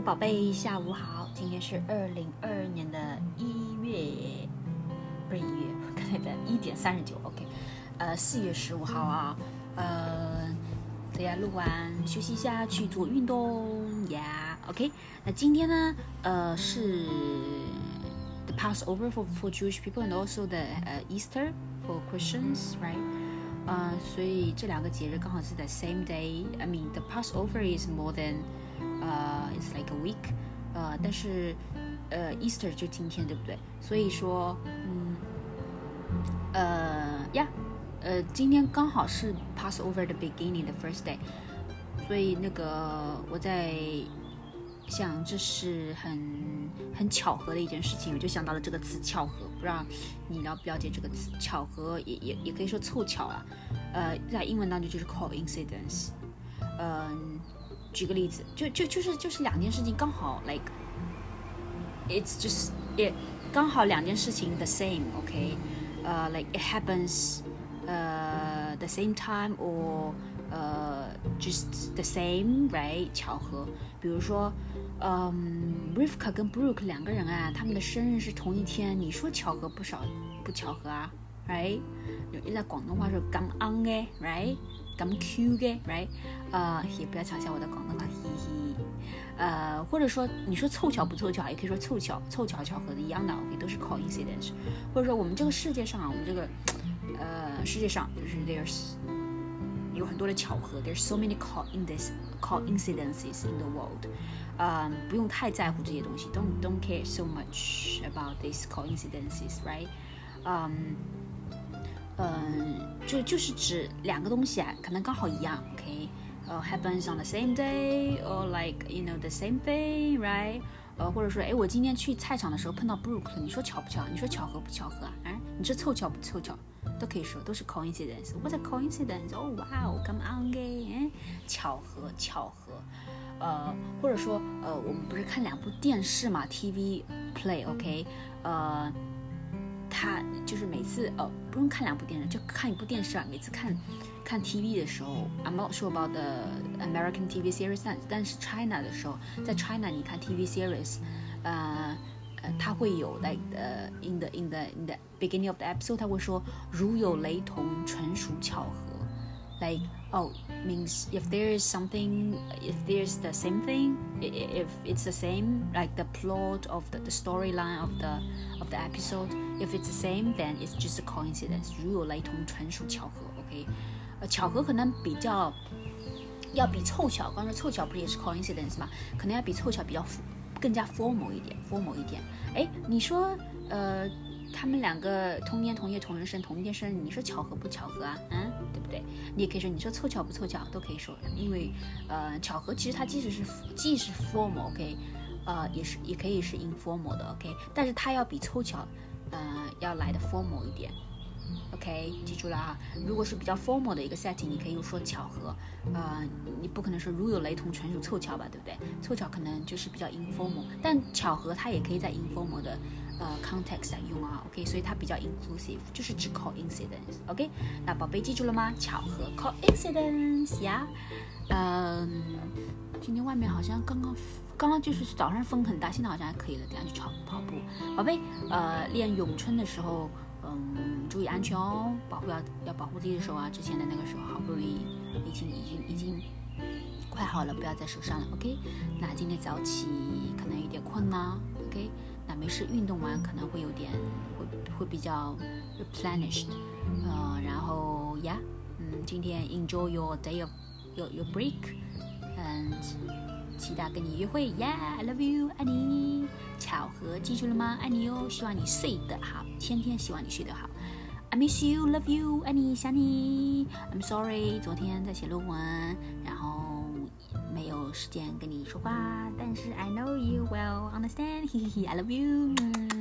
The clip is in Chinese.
宝贝，下午好。今天是二零二二年的一月，不是一月，刚才的一点三十九。OK，呃，四月十五号啊，呃，等下录完休息一下，去做运动呀。OK，那今天呢，呃，是 the Passover for for Jewish people and also the Easter for Christians，right？呃，所以这两个节日刚好是在 same day。I mean, the Passover is more than 呃，it's like a week，呃，但是呃，Easter 就今天，对不对？所以说，嗯，呃呀，呃，今天刚好是 Passover 的 beginning，the first day，所以那个我在想，这是很很巧合的一件事情，我就想到了这个词“巧合”，不知道你了不了解这个词？巧合也也也可以说凑巧啊，呃，在英文当中就是 coincidence，嗯。举个例子，就就就是就是两件事情刚好，like it's just it 刚好两件事情 the same，OK，呃，like it happens，呃，the same time or 呃，just the same，right？巧合，比如说，嗯，Rivka 跟 Brooke 两个人啊，他们的生日是同一天，你说巧合不少不巧合啊，right？在广东话说咁啱嘅，right？咁 Q 嘅，right？呃，也不要嘲笑我的广东话，嘻嘻。呃，或者说你说凑巧不凑巧，也可以说凑巧、凑巧、巧合的一样的，OK，都是 coincidence。或者说我们这个世界上啊，我们这个呃世界上就是 there's 有很多的巧合，there's so many coincidence coincidences in the world。嗯，不用太在乎这些东西，don't don't care so much about these coincidences，right？嗯。嗯，就就是指两个东西啊，可能刚好一样，OK，呃，happens on the same day or like you know the same thing，right？呃，或者说，哎，我今天去菜场的时候碰到 Brooke，你说巧不巧？你说巧合不巧合啊？哎，你说凑巧不凑巧？都可以说，都是 coincidence。What a coincidence！Oh wow！Come on，哎，巧合，巧合。呃，或者说，呃，我们不是看两部电视嘛，TV play，OK，呃。他就是每次呃，不用看两部电视，就看一部电视啊。每次看，看 TV 的时候，I'm not sure about the American TV series，但但是 China 的时候，在 China 你看 TV series，呃呃，他会有 like 呃 in the in the in the beginning of the episode，他会说如有雷同，纯属巧合。like oh means if there is something if there's the same thing if it's the same like the plot of the, the storyline of the of the episode if it's the same then it's just a coincidence 如有雷同纯属巧合 OK 呃巧合可能比较要比凑巧刚才凑巧不是也是 coincidence 嘛可能要比凑巧比较更加 formal 一点 formal 一点哎你说呃他们两个同年同月同日生同一天生日，你说巧合不巧合啊？嗯，对不对？ 你也可以说，你说凑巧不凑巧都可以说，因为呃，巧合其实它即使是既是 formal，OK，呃，也是也可以是 informal 的，OK，但是它要比凑巧，呃，要来的 formal 一点。OK，记住了啊！如果是比较 formal 的一个 setting，你可以用说巧合，呃，你不可能说如有雷同，纯属凑巧吧，对不对？凑巧可能就是比较 informal，但巧合它也可以在 informal 的呃 context 来用啊。OK，所以它比较 inclusive，就是指 coincidence。OK，那宝贝记住了吗？巧合 coincidence 呀。嗯，今天外面好像刚刚刚刚就是早上风很大，现在好像还可以了。等下去跑跑步，宝贝，呃，练咏春的时候。嗯，注意安全哦，保护要要保护自己的手啊！之前的那个手好不容易已经已经已经快好了，不要再受伤了。OK，那今天早起可能有点困难。OK，那没事，运动完可能会有点会会比较 replenished。呃，然后呀，嗯，今天 enjoy your day of your your break，and。期待跟你约会，Yeah，I love you，爱你。巧合，记住了吗？爱你哟，希望你睡得好，天天希望你睡得好。I miss you，love you，爱你，想你。I'm sorry，昨天在写论文，然后时间跟你说话，但是 I know you will understand，嘿嘿嘿，I love you。